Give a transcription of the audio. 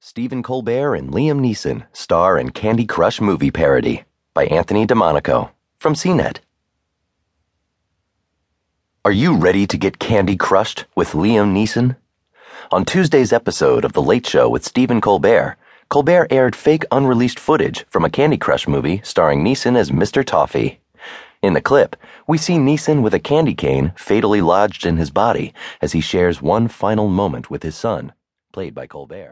Stephen Colbert and Liam Neeson star in Candy Crush movie parody by Anthony Domanico from CNET. Are you ready to get candy crushed with Liam Neeson? On Tuesday's episode of The Late Show with Stephen Colbert, Colbert aired fake unreleased footage from a Candy Crush movie starring Neeson as Mr. Toffee. In the clip, we see Neeson with a candy cane fatally lodged in his body as he shares one final moment with his son, played by Colbert.